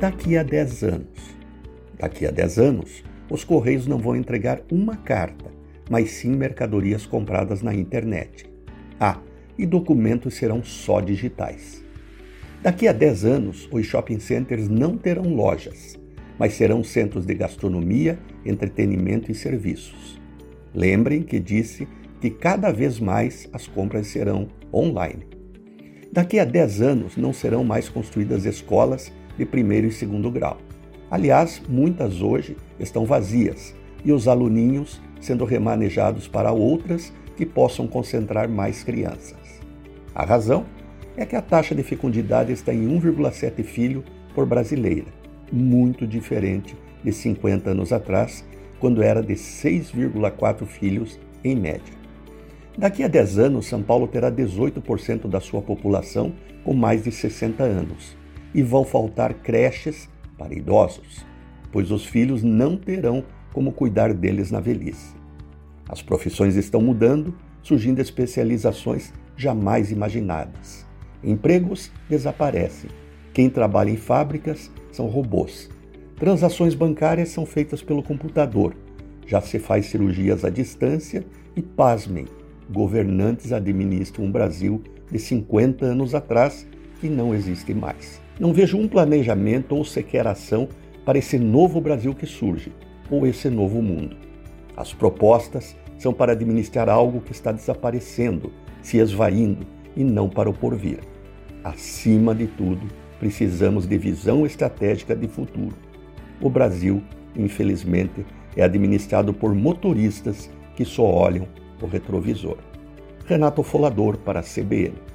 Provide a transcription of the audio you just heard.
Daqui a 10 anos. Daqui a 10 anos, os Correios não vão entregar uma carta, mas sim mercadorias compradas na internet. Ah, e documentos serão só digitais. Daqui a 10 anos, os shopping centers não terão lojas, mas serão centros de gastronomia, entretenimento e serviços. Lembrem que disse que cada vez mais as compras serão online. Daqui a 10 anos não serão mais construídas escolas de primeiro e segundo grau. Aliás, muitas hoje estão vazias e os aluninhos sendo remanejados para outras que possam concentrar mais crianças. A razão é que a taxa de fecundidade está em 1,7 filho por brasileira, muito diferente de 50 anos atrás, quando era de 6,4 filhos em média. Daqui a 10 anos, São Paulo terá 18% da sua população com mais de 60 anos e vão faltar creches para idosos, pois os filhos não terão como cuidar deles na velhice. As profissões estão mudando, surgindo especializações jamais imaginadas. Empregos desaparecem. Quem trabalha em fábricas são robôs. Transações bancárias são feitas pelo computador. Já se faz cirurgias à distância e, pasmem, governantes administram um Brasil de 50 anos atrás que não existe mais. Não vejo um planejamento ou sequer ação para esse novo Brasil que surge, ou esse novo mundo. As propostas são para administrar algo que está desaparecendo, se esvaindo, e não para o porvir. Acima de tudo, precisamos de visão estratégica de futuro. O Brasil, infelizmente, é administrado por motoristas que só olham retrovisor. Renato Folador para a CBN.